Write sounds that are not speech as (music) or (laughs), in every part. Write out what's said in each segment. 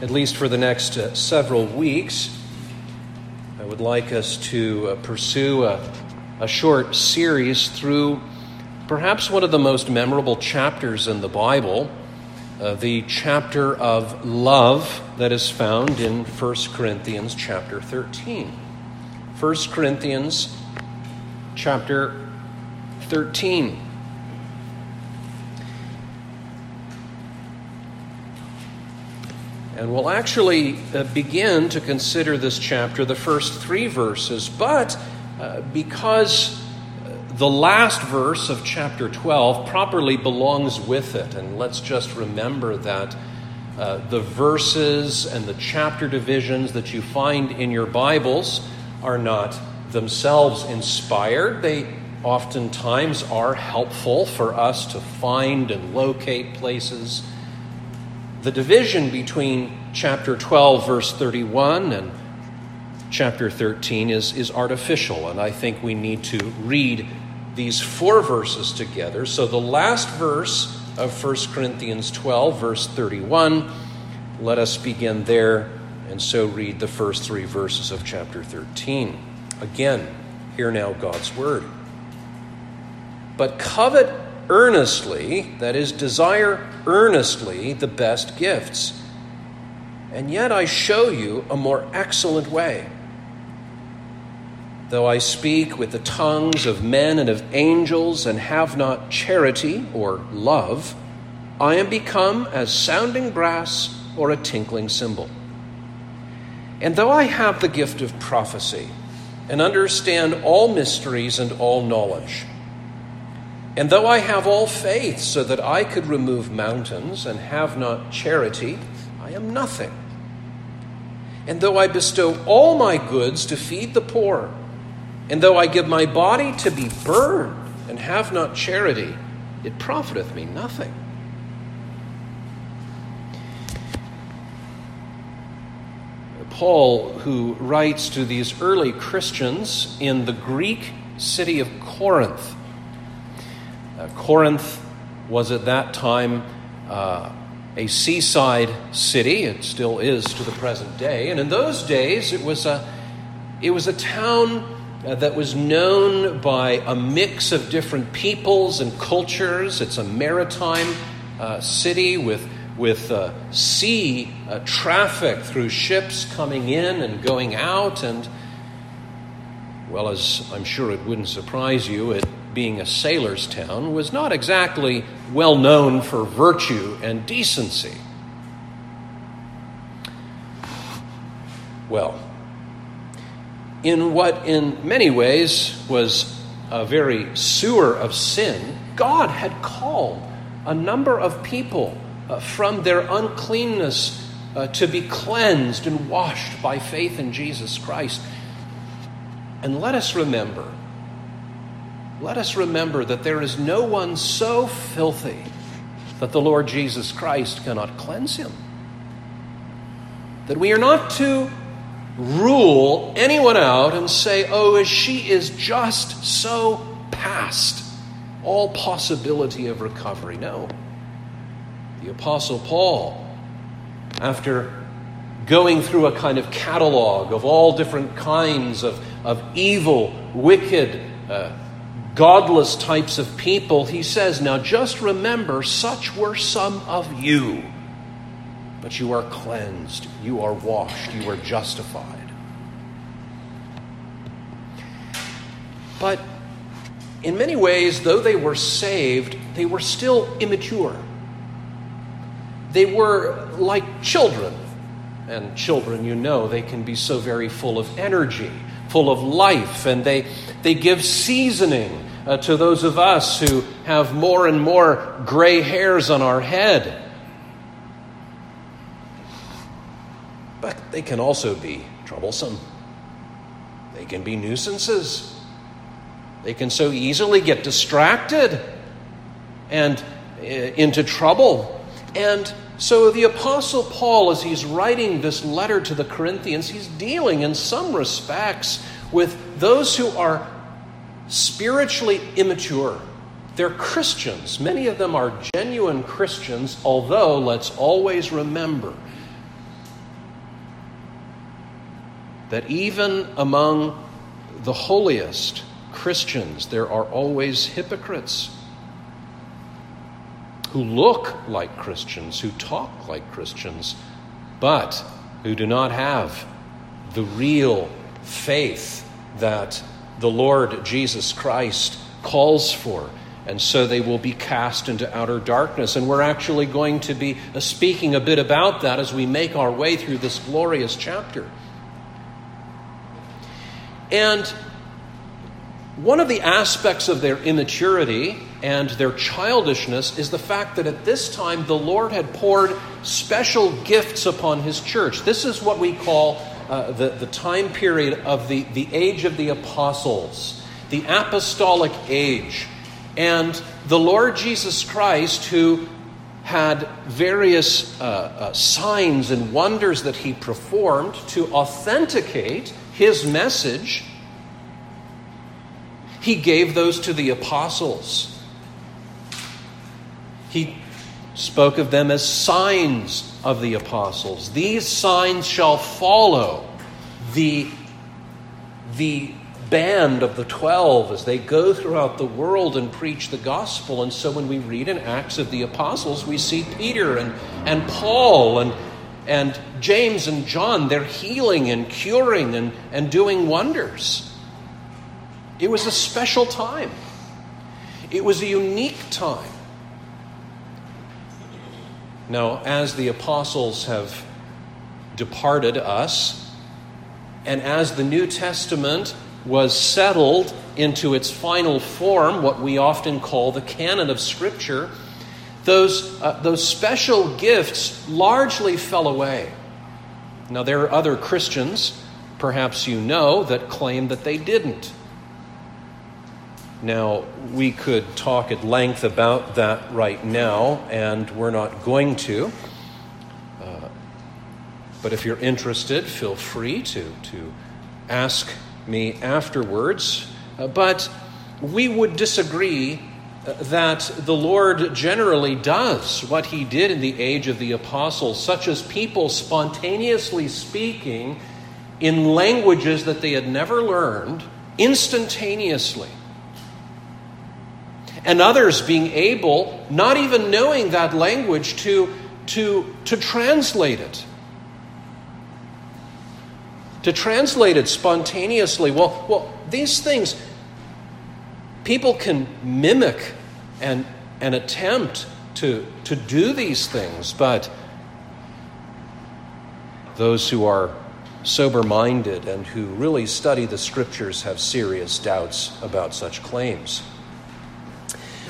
at least for the next uh, several weeks, I would like us to uh, pursue a, a short series through perhaps one of the most memorable chapters in the Bible, uh, the chapter of love that is found in 1 Corinthians chapter 13. 1 Corinthians chapter 13. And we'll actually uh, begin to consider this chapter, the first three verses, but uh, because uh, the last verse of chapter 12 properly belongs with it, and let's just remember that uh, the verses and the chapter divisions that you find in your Bibles are not themselves inspired. They oftentimes are helpful for us to find and locate places the division between chapter 12, verse 31, and chapter 13 is, is artificial, and I think we need to read these four verses together. So, the last verse of 1 Corinthians 12, verse 31, let us begin there and so read the first three verses of chapter 13. Again, hear now God's word. But covet earnestly, that is, desire earnestly the best gifts. And yet I show you a more excellent way. Though I speak with the tongues of men and of angels and have not charity or love, I am become as sounding brass or a tinkling cymbal. And though I have the gift of prophecy and understand all mysteries and all knowledge, and though I have all faith so that I could remove mountains and have not charity, I am nothing. And though I bestow all my goods to feed the poor, and though I give my body to be burned and have not charity, it profiteth me nothing. Paul, who writes to these early Christians in the Greek city of Corinth, uh, Corinth was at that time uh, a seaside city. It still is to the present day. And in those days, it was a, it was a town uh, that was known by a mix of different peoples and cultures. It's a maritime uh, city with, with uh, sea uh, traffic through ships coming in and going out. And, well, as I'm sure it wouldn't surprise you, it being a sailor's town, was not exactly well known for virtue and decency. Well, in what in many ways was a very sewer of sin, God had called a number of people uh, from their uncleanness uh, to be cleansed and washed by faith in Jesus Christ. And let us remember let us remember that there is no one so filthy that the Lord Jesus Christ cannot cleanse him. That we are not to rule anyone out and say, oh, she is just so past all possibility of recovery. No. The Apostle Paul, after going through a kind of catalog of all different kinds of, of evil, wicked, uh, godless types of people, he says, Now just remember, such were some of you. But you are cleansed, you are washed, you are justified. But in many ways, though they were saved, they were still immature. They were like children. And children, you know, they can be so very full of energy, full of life, and they, they give seasoning uh, to those of us who have more and more gray hairs on our head. But they can also be troublesome, they can be nuisances. They can so easily get distracted and uh, into trouble. And so the Apostle Paul, as he's writing this letter to the Corinthians, he's dealing in some respects with those who are spiritually immature. They're Christians. Many of them are genuine Christians, although let's always remember that even among the holiest Christians, there are always hypocrites who look like Christians, who talk like Christians, but who do not have the real faith that the Lord Jesus Christ calls for. And so they will be cast into outer darkness. And we're actually going to be uh, speaking a bit about that as we make our way through this glorious chapter. And one of the aspects of their immaturity and their childishness is the fact that at this time the Lord had poured special gifts upon his church. This is what we call uh, the, the time period of the, the age of the apostles, the apostolic age. And the Lord Jesus Christ, who had various uh, uh, signs and wonders that he performed to authenticate his message, he gave those to the apostles. He spoke of them as signs of the apostles. These signs shall follow the, the band of the twelve as they go throughout the world and preach the gospel. And so when we read in Acts of the Apostles, we see Peter and, and Paul and, and James and John, they're healing and curing and, and doing wonders. It was a special time, it was a unique time. Now, as the apostles have departed us, and as the New Testament was settled into its final form, what we often call the canon of Scripture, those, uh, those special gifts largely fell away. Now, there are other Christians, perhaps you know, that claim that they didn't. Now, we could talk at length about that right now, and we're not going to. Uh, but if you're interested, feel free to, to ask me afterwards. Uh, but we would disagree uh, that the Lord generally does what he did in the age of the apostles, such as people spontaneously speaking in languages that they had never learned instantaneously and others being able, not even knowing that language, to, to, to translate it. To translate it spontaneously. Well, well, these things, people can mimic and, and attempt to, to do these things, but those who are sober minded and who really study the scriptures have serious doubts about such claims.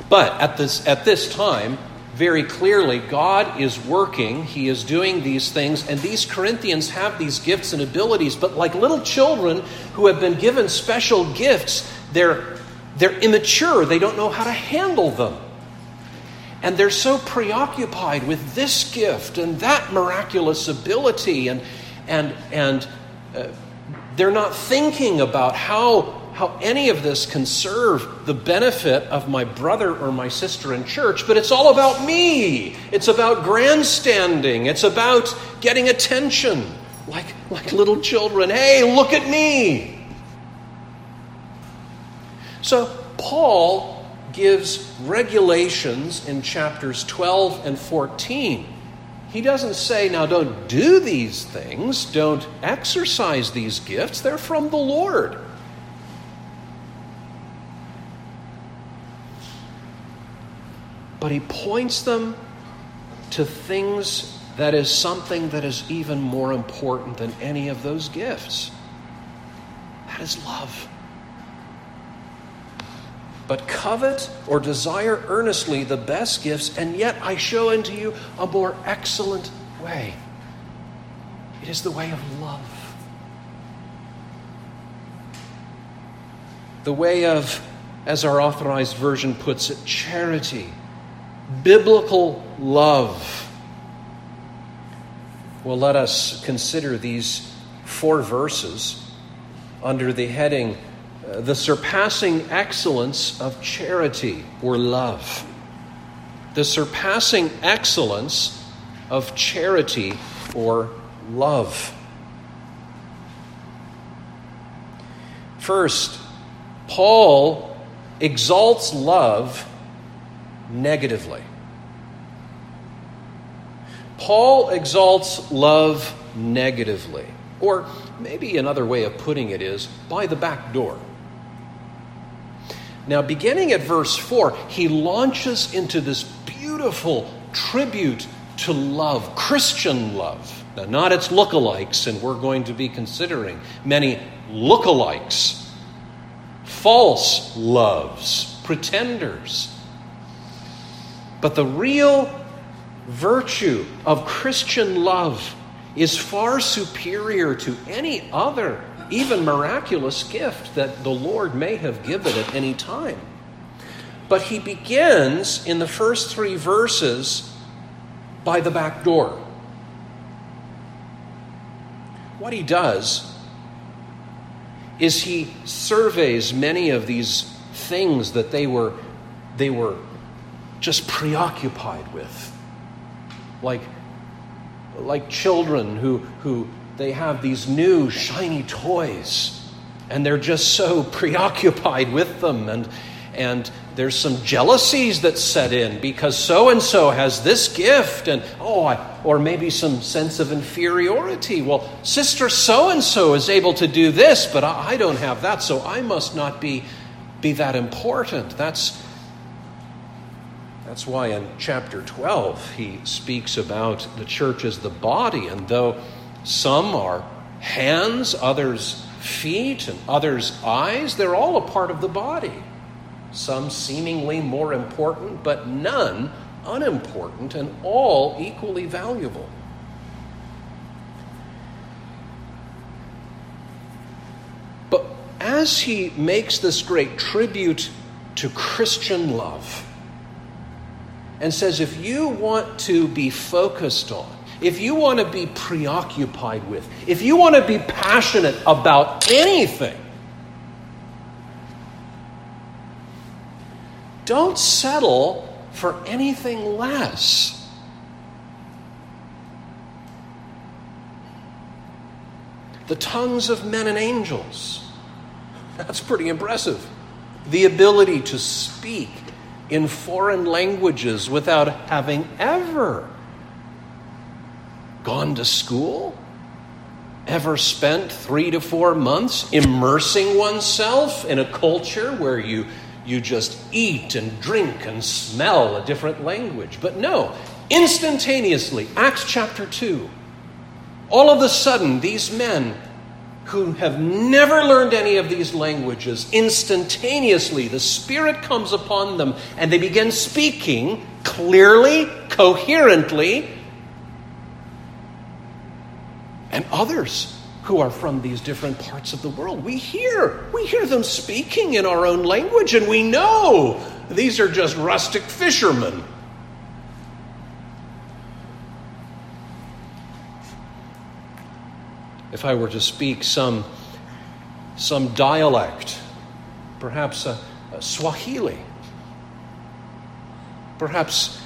But at this, at this time, very clearly, God is working. He is doing these things, and these Corinthians have these gifts and abilities. But like little children who have been given special gifts, they're, they're immature. They don't know how to handle them. And they're so preoccupied with this gift and that miraculous ability, and, and, and uh, they're not thinking about how how any of this can serve the benefit of my brother or my sister in church, but it's all about me. It's about grandstanding. It's about getting attention, like, like little children. Hey, look at me. So, Paul gives regulations in chapters 12 and 14. He doesn't say, now don't do these things, don't exercise these gifts. They're from the Lord. But he points them to things that is something that is even more important than any of those gifts. That is love. But covet or desire earnestly the best gifts, and yet I show unto you a more excellent way. It is the way of love. The way of, as our authorized version puts it, charity biblical love. Well, let us consider these four verses under the heading uh, The Surpassing Excellence of Charity or Love. The surpassing excellence of charity or love. First, Paul exalts love negatively. Paul exalts love negatively. Or maybe another way of putting it is by the back door. Now, beginning at verse 4, he launches into this beautiful tribute to love, Christian love. Now, not its lookalikes, and we're going to be considering many lookalikes, false loves, pretenders. But the real virtue of Christian love is far superior to any other, even miraculous gift that the Lord may have given at any time. But he begins in the first three verses by the back door. What he does is he surveys many of these things that they were, they were just preoccupied with. Like, like children who, who they have these new shiny toys and they're just so (laughs) preoccupied with them and, and there's some jealousies that set in because so and so has this gift and oh I, or maybe some sense of inferiority well sister so and so is able to do this but I, I don't have that so i must not be be that important that's that's why in chapter 12 he speaks about the church as the body and though some are hands others feet and others eyes they're all a part of the body some seemingly more important, but none unimportant, and all equally valuable. But as he makes this great tribute to Christian love, and says, if you want to be focused on, if you want to be preoccupied with, if you want to be passionate about anything, Don't settle for anything less. The tongues of men and angels. (laughs) That's pretty impressive. The ability to speak in foreign languages without having ever gone to school, ever spent three to four months immersing oneself in a culture where you you just eat and drink and smell a different language. But no, instantaneously, Acts chapter 2, all of a sudden, these men who have never learned any of these languages, instantaneously, the Spirit comes upon them and they begin speaking clearly, coherently, and others who are from these different parts of the world. We hear, we hear them speaking in our own language, and we know these are just rustic fishermen. If I were to speak some, some dialect, perhaps a, a Swahili, perhaps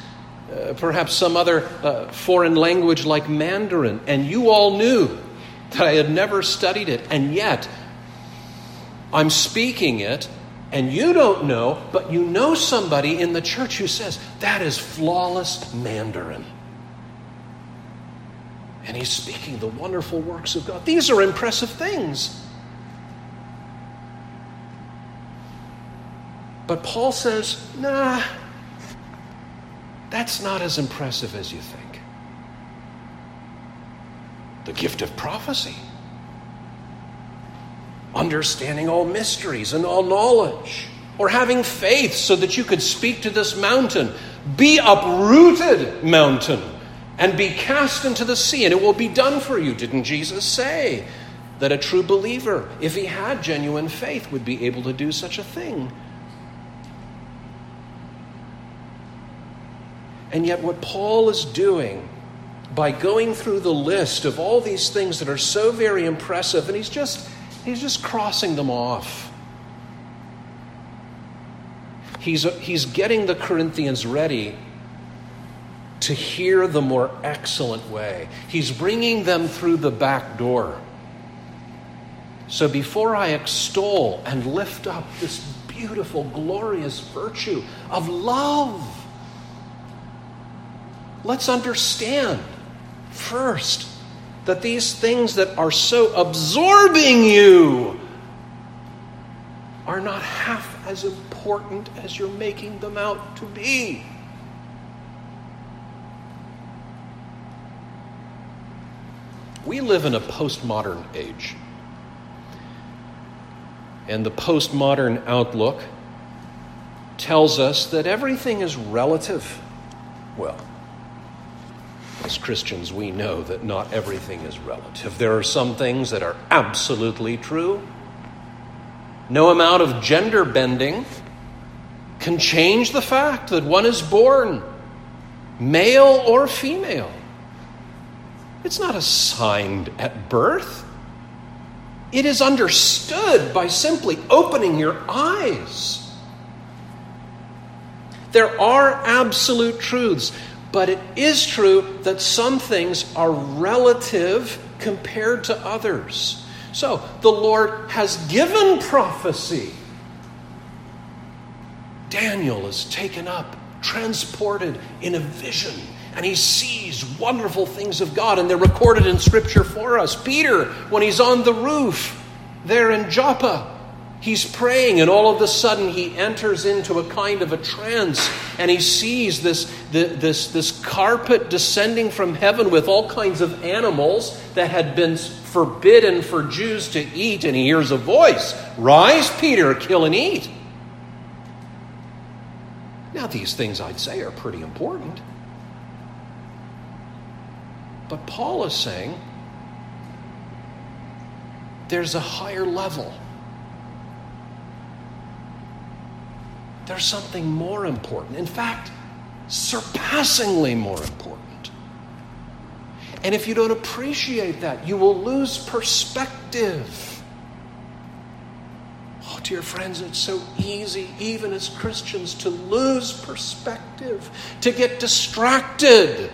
uh, perhaps some other uh, foreign language like Mandarin, and you all knew that I had never studied it, and yet I'm speaking it, and you don't know, but you know somebody in the church who says, That is flawless Mandarin. And he's speaking the wonderful works of God. These are impressive things. But Paul says, Nah, that's not as impressive as you think the gift of prophecy, understanding all mysteries and all knowledge, or having faith so that you could speak to this mountain. Be uprooted, mountain, and be cast into the sea, and it will be done for you. Didn't Jesus say that a true believer, if he had genuine faith, would be able to do such a thing? And yet, what Paul is doing by going through the list of all these things that are so very impressive, and he's just, he's just crossing them off. He's, he's getting the Corinthians ready to hear the more excellent way. He's bringing them through the back door So before I extol and lift up this beautiful, glorious virtue of love, let's understand first that these things that are so absorbing you are not half as important as you're making them out to be. We live in a postmodern age. And the postmodern outlook tells us that everything is relative. Well, as Christians, we know that not everything is relative. There are some things that are absolutely true. No amount of gender bending can change the fact that one is born male or female. It's not assigned at birth. It is understood by simply opening your eyes. There are absolute truths, but it is true that some things are relative compared to others. So the Lord has given prophecy. Daniel is taken up, transported in a vision and he sees wonderful things of God, and they're recorded in Scripture for us. Peter, when he's on the roof there in Joppa, he's praying, and all of a sudden he enters into a kind of a trance, and he sees this, this, this carpet descending from heaven with all kinds of animals that had been forbidden for Jews to eat, and he hears a voice Rise, Peter, kill and eat. Now, these things I'd say are pretty important. But Paul is saying there's a higher level. There's something more important. In fact, surpassingly more important. And if you don't appreciate that, you will lose perspective. Oh, dear friends, it's so easy, even as Christians, to lose perspective, to get distracted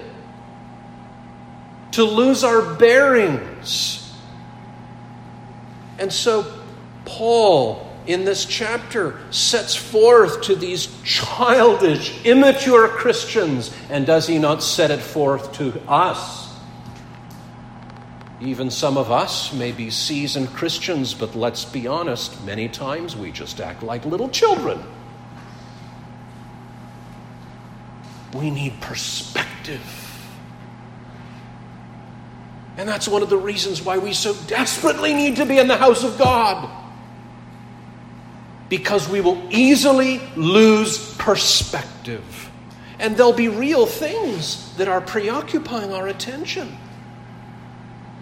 to lose our bearings. And so, Paul, in this chapter, sets forth to these childish, immature Christians, and does he not set it forth to us? Even some of us may be seasoned Christians, but let's be honest, many times we just act like little children. We need perspective. And that's one of the reasons why we so desperately need to be in the house of God. Because we will easily lose perspective. And there'll be real things that are preoccupying our attention.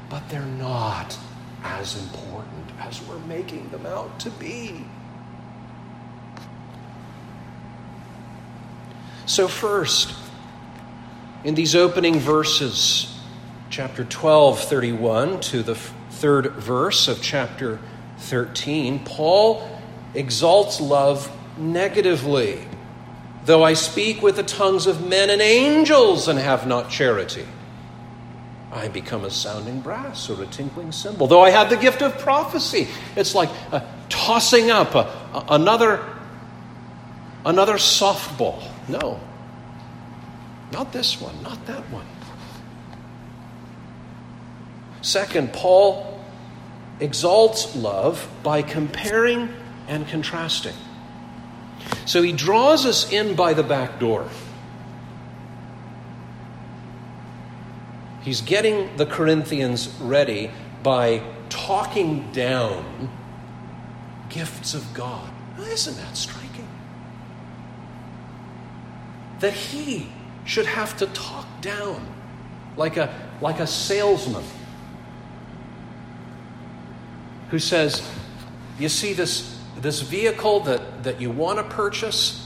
But they're not as important as we're making them out to be. So, first, in these opening verses, chapter 12, 31 to the third verse of chapter 13, Paul exalts love negatively. Though I speak with the tongues of men and angels and have not charity, I become a sounding brass or a tinkling cymbal. Though I have the gift of prophecy, it's like uh, tossing up a, a, another, another softball. No, not this one, not that one. Second, Paul exalts love by comparing and contrasting. So he draws us in by the back door. He's getting the Corinthians ready by talking down gifts of God. isn't that striking? That he should have to talk down like a, like a salesman who says, You see this, this vehicle that, that you want to purchase?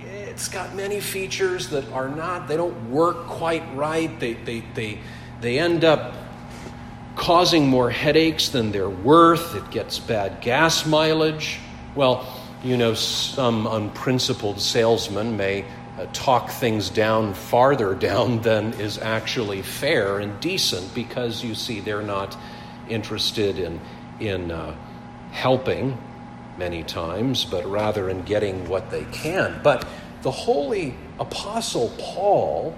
It's got many features that are not, they don't work quite right. They, they, they, they end up causing more headaches than they're worth. It gets bad gas mileage. Well, you know, some unprincipled salesman may uh, talk things down farther (laughs) down than is actually fair and decent because you see they're not interested in in uh, helping many times, but rather in getting what they can. But the holy apostle Paul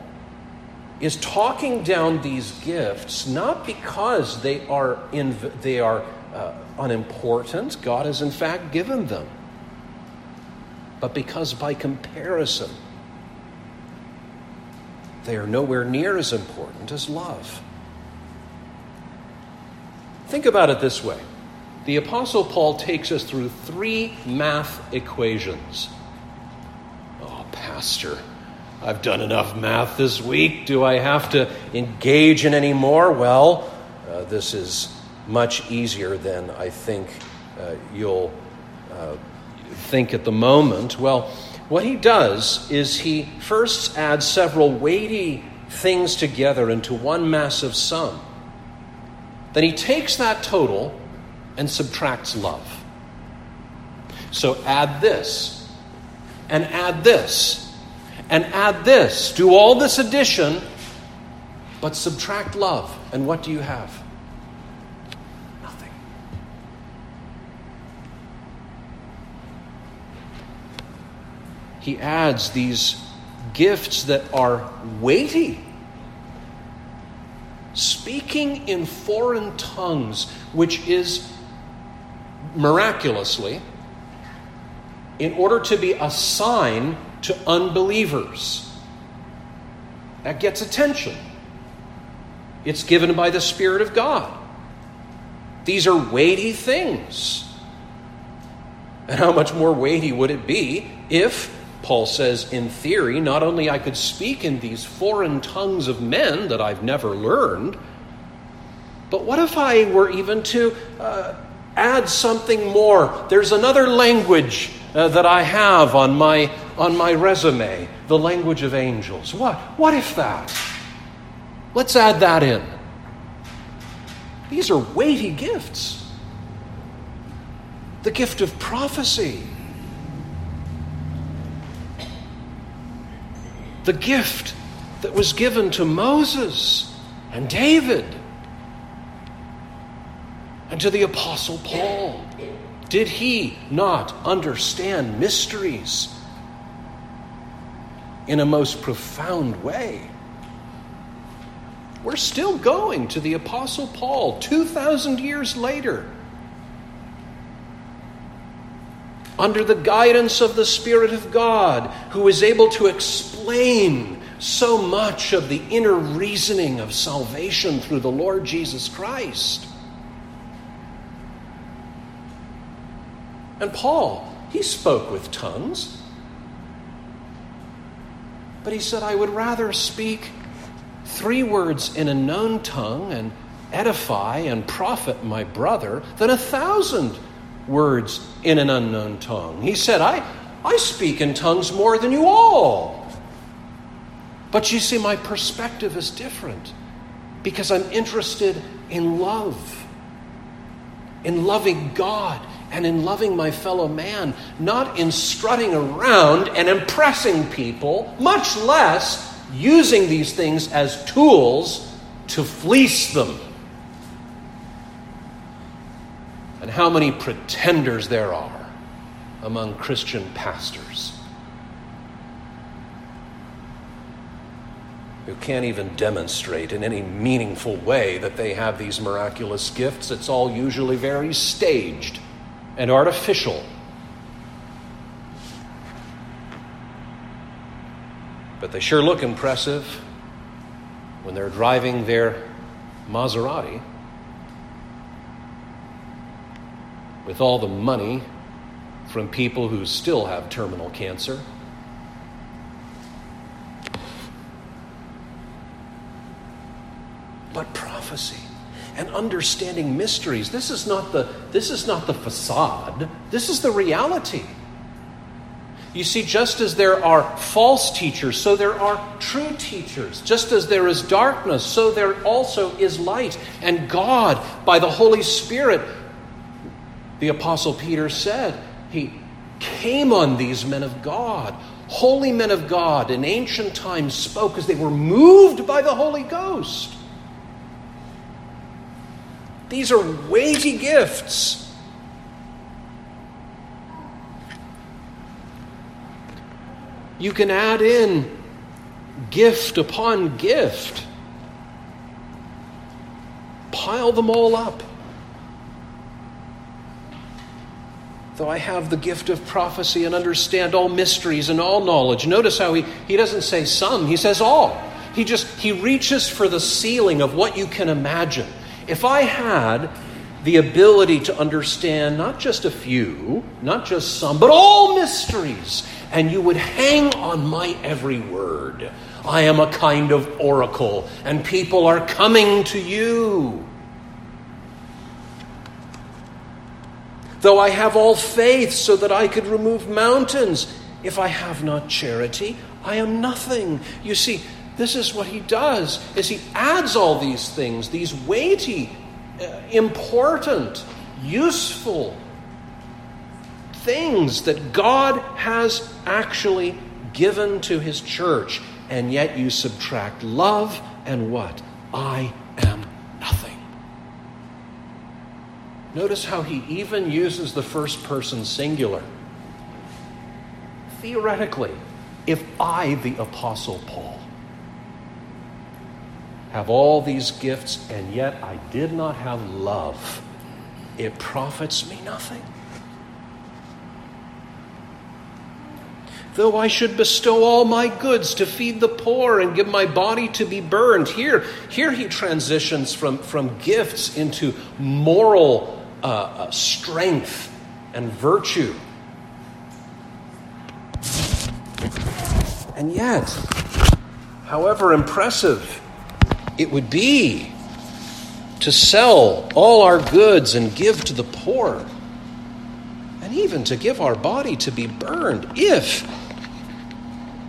is talking down these gifts not because they are, inv- they are uh, unimportant, God has in fact given them, but because by comparison, they are nowhere near as important as love. Think about it this way the Apostle Paul takes us through three math equations. Oh, Pastor, I've done enough math this week. Do I have to engage in any more? Well, uh, this is much easier than I think uh, you'll uh, think at the moment. Well, what he does is he first adds several weighty things together into one massive sum. Then he takes that total and subtracts love. So add this, and add this, and add this. Do all this addition, but subtract love. And what do you have? Nothing. He adds these gifts that are weighty. Speaking in foreign tongues, which is miraculously, in order to be a sign to unbelievers. That gets attention. It's given by the Spirit of God. These are weighty things. And how much more weighty would it be if, Paul says, in theory, not only I could speak in these foreign tongues of men that I've never learned, but what if I were even to uh, add something more? There's another language uh, that I have on my, on my resume, the language of angels. What, what if that? Let's add that in. These are weighty gifts. The gift of prophecy, the gift that was given to Moses and David and to the Apostle Paul. Did he not understand mysteries in a most profound way? We're still going to the Apostle Paul 2,000 years later. Under the guidance of the Spirit of God, who is able to explain so much of the inner reasoning of salvation through the Lord Jesus Christ. And Paul, he spoke with tongues. But he said, I would rather speak three words in a known tongue and edify and profit my brother than a thousand words in an unknown tongue. He said, I, I speak in tongues more than you all. But you see, my perspective is different because I'm interested in love, in loving God and in loving my fellow man, not in strutting around and impressing people, much less using these things as tools to fleece them. And how many pretenders there are among Christian pastors who can't even demonstrate in any meaningful way that they have these miraculous gifts. It's all usually very staged and artificial. But they sure look impressive when they're driving their Maserati with all the money from people who still have terminal cancer. But prophecy and understanding mysteries. This is not the, this is not the facade, this is the reality. You see, just as there are false teachers, so there are true teachers. Just as there is darkness, so there also is light. And God, by the Holy Spirit, the Apostle Peter said, he came on these men of God. Holy men of God in ancient times spoke as they were moved by the Holy Ghost. These are weighty gifts. You can add in gift upon gift, pile them all up. Though I have the gift of prophecy and understand all mysteries and all knowledge. Notice how he, he doesn't say some, he says all. He just he reaches for the ceiling of what you can imagine. If I had the ability to understand not just a few, not just some, but all mysteries, and you would hang on my every word. I am a kind of oracle, and people are coming to you. Though I have all faith so that I could remove mountains, if I have not charity, I am nothing. You see, this is what he does is he adds all these things, these weighty, uh, important, useful things that God has actually given to his church, and yet you subtract love and what? I am nothing. Notice how he even uses the first person singular. Theoretically, if I, the Apostle Paul, have all these gifts and yet I did not have love, it profits me nothing. Though I should bestow all my goods to feed the poor and give my body to be burned. Here, here he transitions from, from gifts into moral uh, strength and virtue. And yet, however impressive it would be to sell all our goods and give to the poor, and even to give our body to be burned, if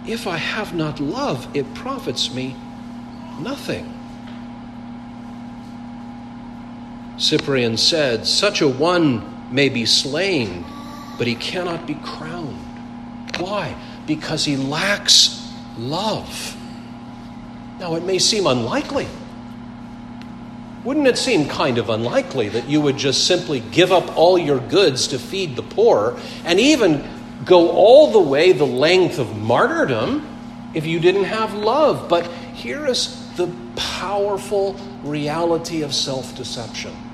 if I have not love, it profits me nothing. Cyprian said, Such a one may be slain, but he cannot be crowned. Why? Because he lacks love. Now, it may seem unlikely. Wouldn't it seem kind of unlikely that you would just simply give up all your goods to feed the poor and even go all the way the length of martyrdom if you didn't have love? But here is the powerful reality of self deception.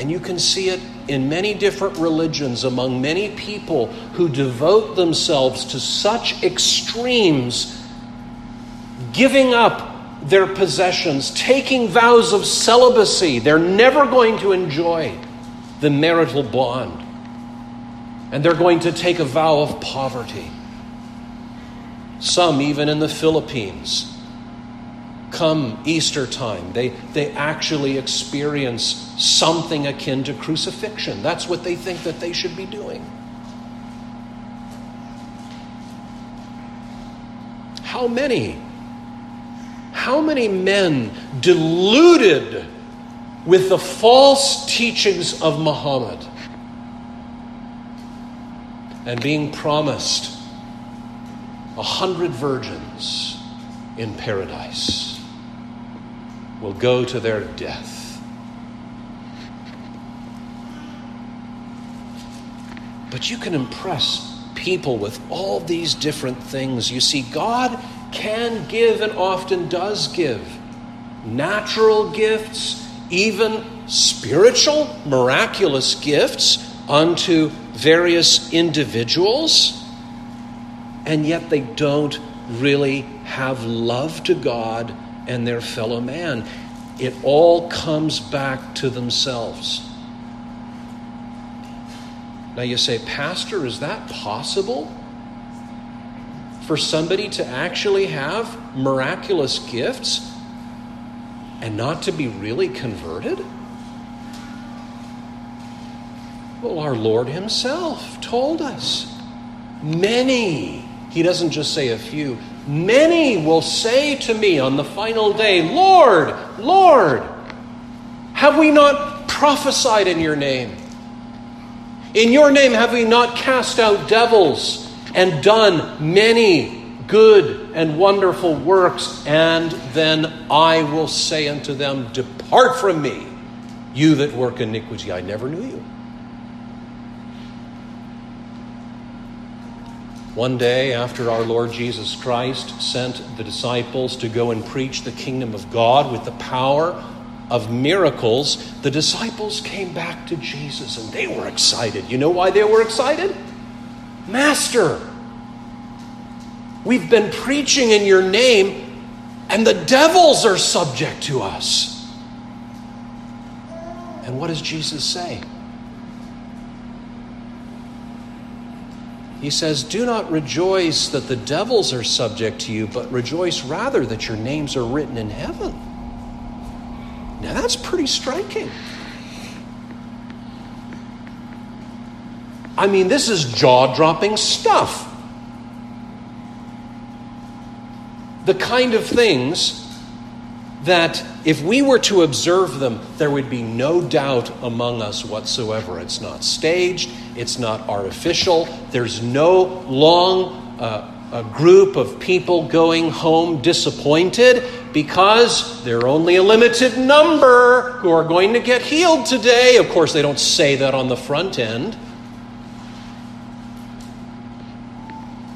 And you can see it in many different religions among many people who devote themselves to such extremes, giving up their possessions, taking vows of celibacy. They're never going to enjoy the marital bond. And they're going to take a vow of poverty. Some, even in the Philippines, come Easter time, they, they actually experience something akin to crucifixion. That's what they think that they should be doing. How many? How many men deluded with the false teachings of Muhammad and being promised a hundred virgins in paradise? Will go to their death. But you can impress people with all these different things. You see, God can give and often does give natural gifts, even spiritual, miraculous gifts unto various individuals, and yet they don't really have love to God and their fellow man. It all comes back to themselves. Now you say, Pastor, is that possible? For somebody to actually have miraculous gifts and not to be really converted? Well, our Lord Himself told us many, He doesn't just say a few, Many will say to me on the final day, Lord, Lord, have we not prophesied in your name? In your name have we not cast out devils and done many good and wonderful works? And then I will say unto them, Depart from me, you that work iniquity. I never knew you. One day, after our Lord Jesus Christ sent the disciples to go and preach the kingdom of God with the power of miracles, the disciples came back to Jesus and they were excited. You know why they were excited? Master, we've been preaching in your name, and the devils are subject to us. And what does Jesus say? He says, Do not rejoice that the devils are subject to you, but rejoice rather that your names are written in heaven. Now that's pretty striking. I mean, this is jaw dropping stuff. The kind of things that if we were to observe them, there would be no doubt among us whatsoever. It's not staged, it's not artificial, there's no long uh, a group of people going home disappointed because there are only a limited number who are going to get healed today. Of course, they don't say that on the front end.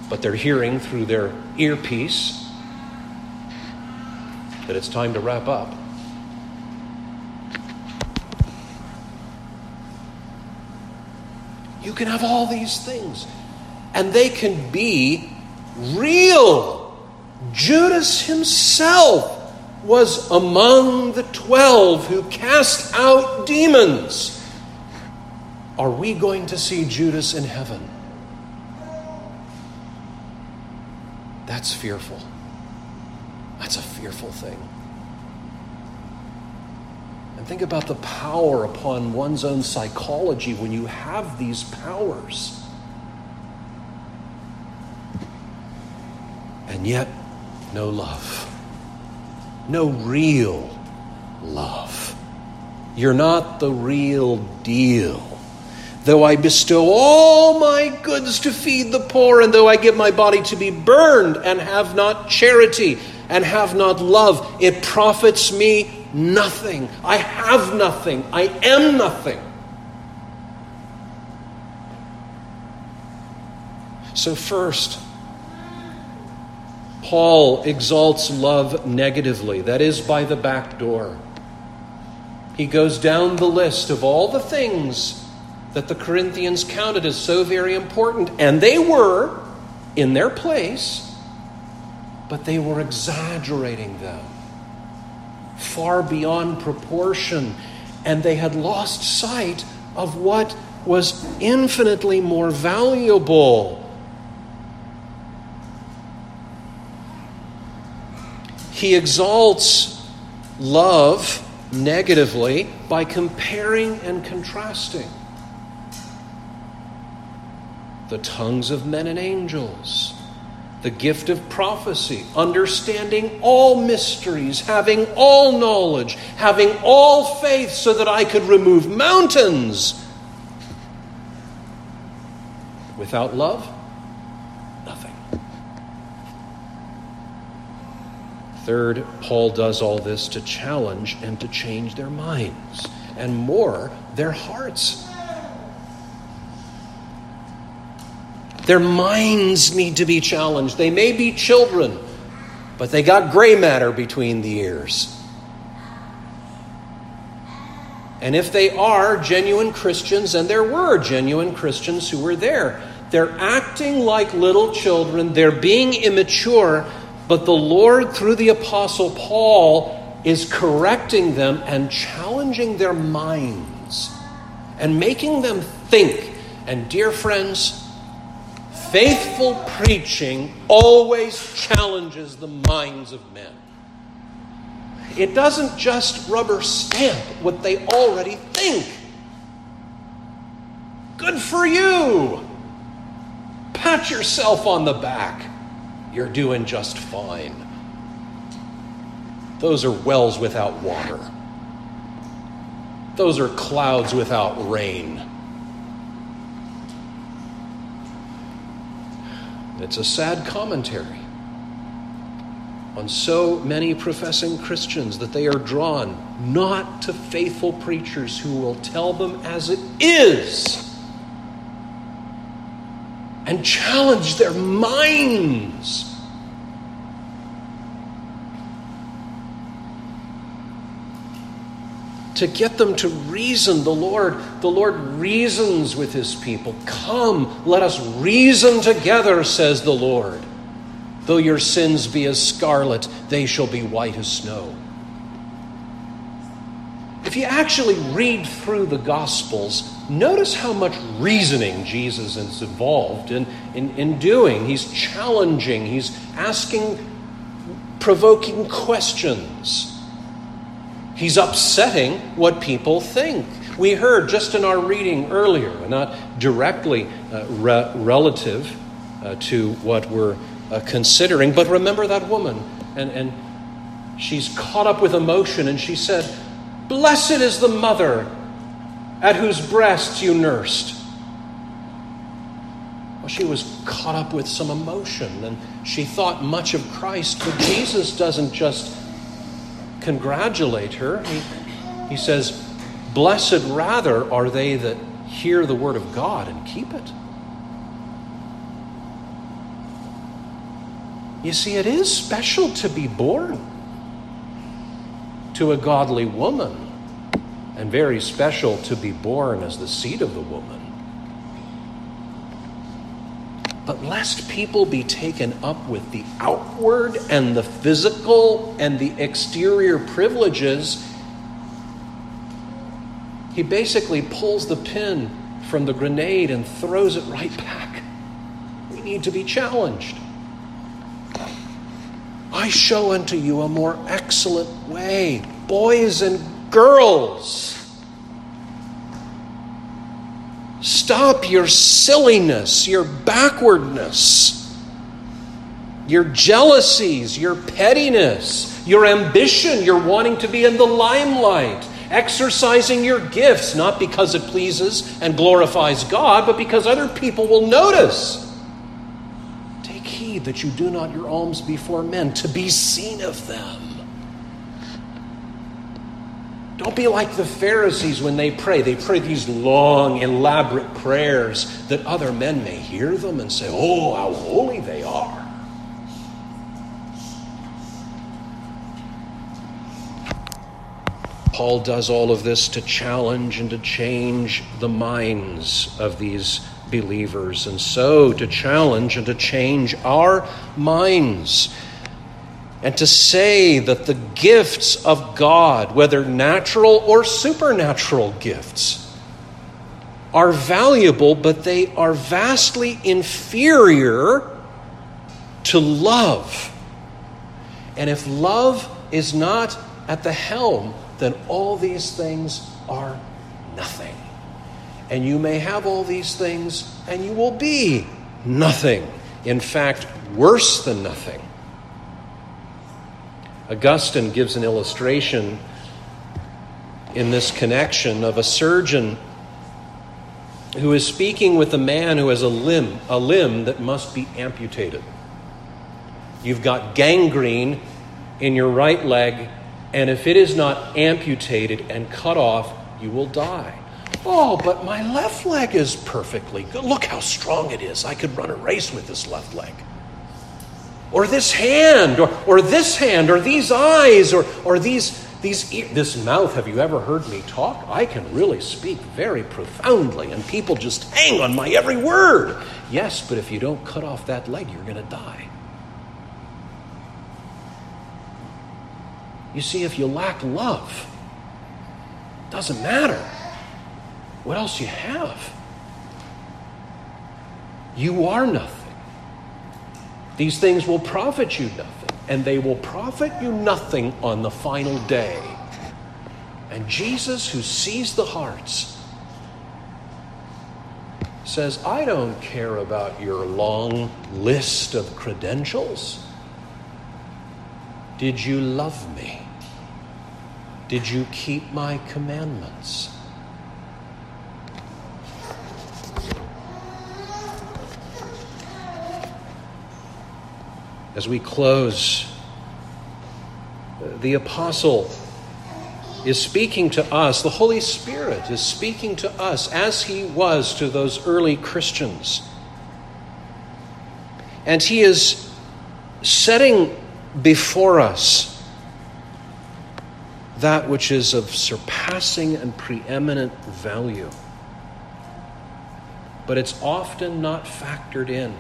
But they're hearing through their earpiece that it's time to wrap up. You can have all these things, and they can be real. Judas himself was among the twelve who cast out demons. Are we going to see Judas in heaven? That's fearful. That's a fearful thing. And think about the power upon one's own psychology when you have these powers. And yet, no love. No real love. You're not the real deal. Though I bestow all my goods to feed the poor, and though I give my body to be burned, and have not charity, and have not love, it profits me nothing. I have nothing. I am nothing. So, first, Paul exalts love negatively, that is, by the back door. He goes down the list of all the things that the Corinthians counted as so very important, and they were in their place, but they were exaggerating them far beyond proportion, and they had lost sight of what was infinitely more valuable. He exalts love negatively by comparing and contrasting the tongues of men and angels, the gift of prophecy, understanding all mysteries, having all knowledge, having all faith so that I could remove mountains. Without love, nothing. Third, Paul does all this to challenge and to change their minds, and more, their hearts. Their minds need to be challenged. They may be children, but they got gray matter between the ears. And if they are genuine Christians, and there were genuine Christians who were there, they're acting like little children, they're being immature, but the Lord, through the Apostle Paul, is correcting them and challenging their minds and making them think. And, dear friends, faithful preaching always challenges the minds of men. It doesn't just rubber stamp what they already think. Good for you. Pat yourself on the back. You're doing just fine. Those are wells without water. Those are clouds without rain. It's a sad commentary on so many professing Christians that they are drawn not to faithful preachers who will tell them as it is. and challenge their minds. To get them to reason. The lord the lord reasons with his people. Come let us reason together says the lord. Though your sins be as scarlet they shall be white as snow. If you actually read through the gospels notice how much reasoning jesus is involved in, in, in doing. He's challenging. He's asking provoking questions He's upsetting what people think. We heard just in our reading earlier, not directly uh, re- relative uh, to what we're uh, considering, but remember that woman. And, and she's caught up with emotion, and she said, Blessed is the mother at whose breasts you nursed. Well, she was caught up with some emotion, and she thought much of Christ, but Jesus doesn't just congratulate her. He, he says, Blessed rather are they that hear the word of God and keep it. You see, it is special to be born to a godly woman, and very special to be born as the seed of the woman. But lest people be taken up with the outward and the physical and the exterior privileges, he basically pulls the pin from the grenade and throws it right back. We need to be challenged. I show unto you a more excellent way, boys and girls. Stop your silliness, your backwardness, your jealousies, your pettiness, your ambition, your wanting to be in the limelight, exercising your gifts, not because it pleases and glorifies God, but because other people will notice. Take heed that you do not your alms before men to be seen of them. Don't be like the Pharisees when they pray. They pray these long, elaborate prayers that other men may hear them and say, Oh, how holy they are. Paul does all of this to challenge and to change the minds of these believers, and so to challenge and to change our minds and to say that the gifts of God, whether natural or supernatural gifts, are valuable, but they are vastly inferior to love. And if love is not at the helm, then all these things are nothing. And you may have all these things, and you will be nothing. In fact, worse than nothing. Augustine gives an illustration in this connection of a surgeon who is speaking with a man who has a limb, a limb that must be amputated. You've got gangrene in your right leg, and if it is not amputated and cut off, you will die. Oh, but my left leg is perfectly good. Look how strong it is. I could run a race with this left leg or this hand, or, or this hand, or these eyes, or, or these, these this mouth. Have you ever heard me talk? I can really speak very profoundly, and people just hang on my every word. Yes, but if you don't cut off that leg, you're going to die. You see, if you lack love, doesn't matter what else you have. You are nothing. These things will profit you nothing, and they will profit you nothing on the final day. And Jesus, who sees the hearts, says, I don't care about your long list of credentials. Did you love me? Did you keep my commandments? As we close, the apostle is speaking to us, the Holy Spirit is speaking to us as he was to those early Christians. And He is setting before us that which is of surpassing and preeminent value. But it's often not factored in.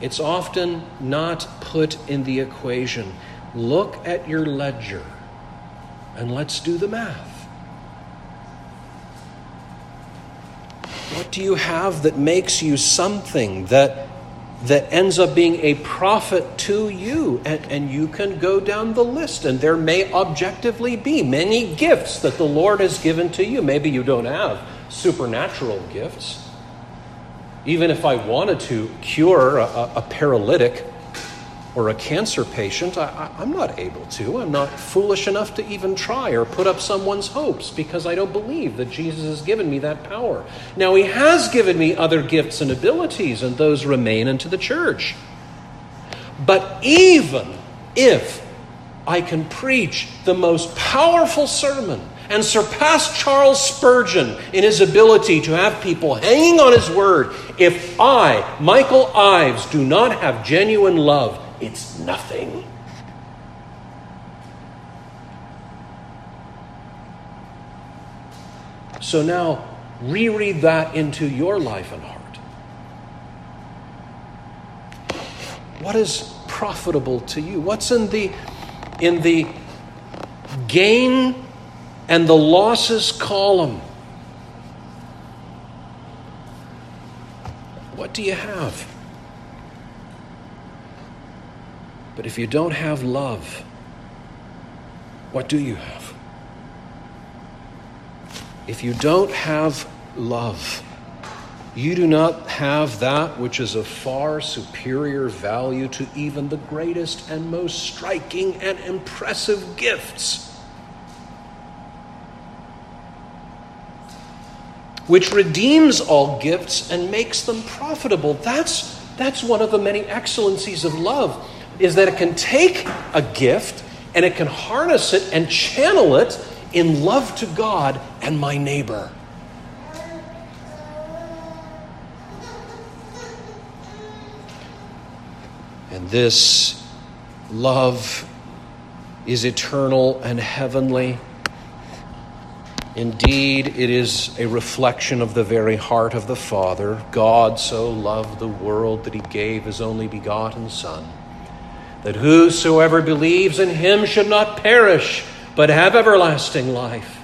It's often not put in the equation. Look at your ledger and let's do the math. What do you have that makes you something that, that ends up being a profit to you? And, and you can go down the list, and there may objectively be many gifts that the Lord has given to you. Maybe you don't have supernatural gifts. Even if I wanted to cure a, a paralytic, or a cancer patient, I, am not able to. I'm not foolish enough to even try or put up someone's hopes because I don't believe that Jesus has given me that power. Now, He has given me other gifts and abilities, and those remain unto the church. But even if I can preach the most powerful sermon and surpass Charles Spurgeon in his ability to have people hanging on his word, if I, Michael Ives, do not have genuine love, it's nothing. So now reread that into your life and heart. What is profitable to you? What's in the in the gain and the losses column? What do you have? But if you don't have love, what do you have? If you don't have love, you do not have that which is of far superior value to even the greatest and most striking and impressive gifts. Which redeems all gifts and makes them profitable. That's, that's one of the many excellencies of love is that it can take a gift and it can harness it and channel it in love to God and my neighbor. And this love is eternal and heavenly. Indeed, it is a reflection of the very heart of the Father. God so loved the world that he gave his only begotten Son that whosoever believes in him should not perish, but have everlasting life.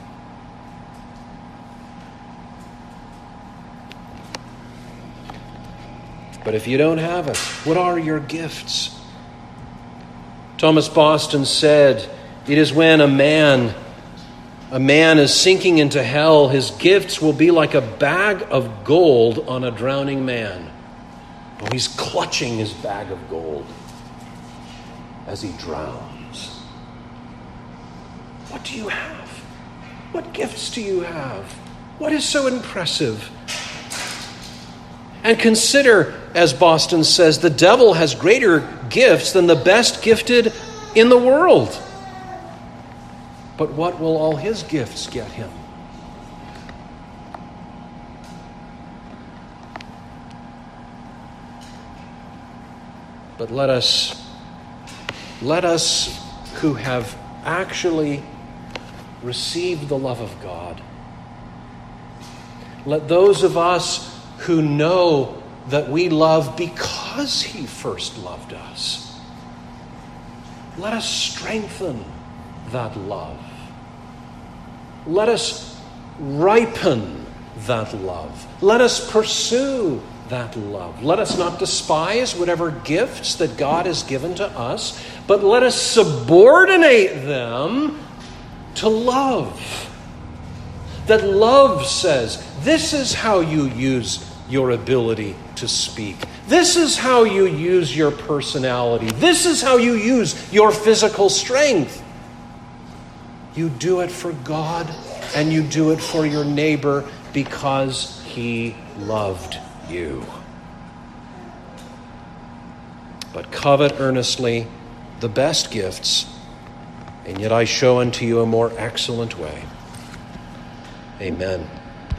But if you don't have it, what are your gifts? Thomas Boston said, It is when a man a man is sinking into hell, his gifts will be like a bag of gold on a drowning man. Oh, he's clutching his bag of gold as he drowns. What do you have? What gifts do you have? What is so impressive? And consider, as Boston says, the devil has greater gifts than the best gifted in the world. But what will all his gifts get him? But let us let us who have actually received the love of God, let those of us who know that we love because He first loved us, let us strengthen that love. Let us ripen that love. Let us pursue that love. Let us not despise whatever gifts that God has given to us, but let us subordinate them to love. That love says, this is how you use your ability to speak. This is how you use your personality. This is how you use your physical strength. You do it for God and you do it for your neighbor because he loved you. But covet earnestly the best gifts, and yet I show unto you a more excellent way. Amen.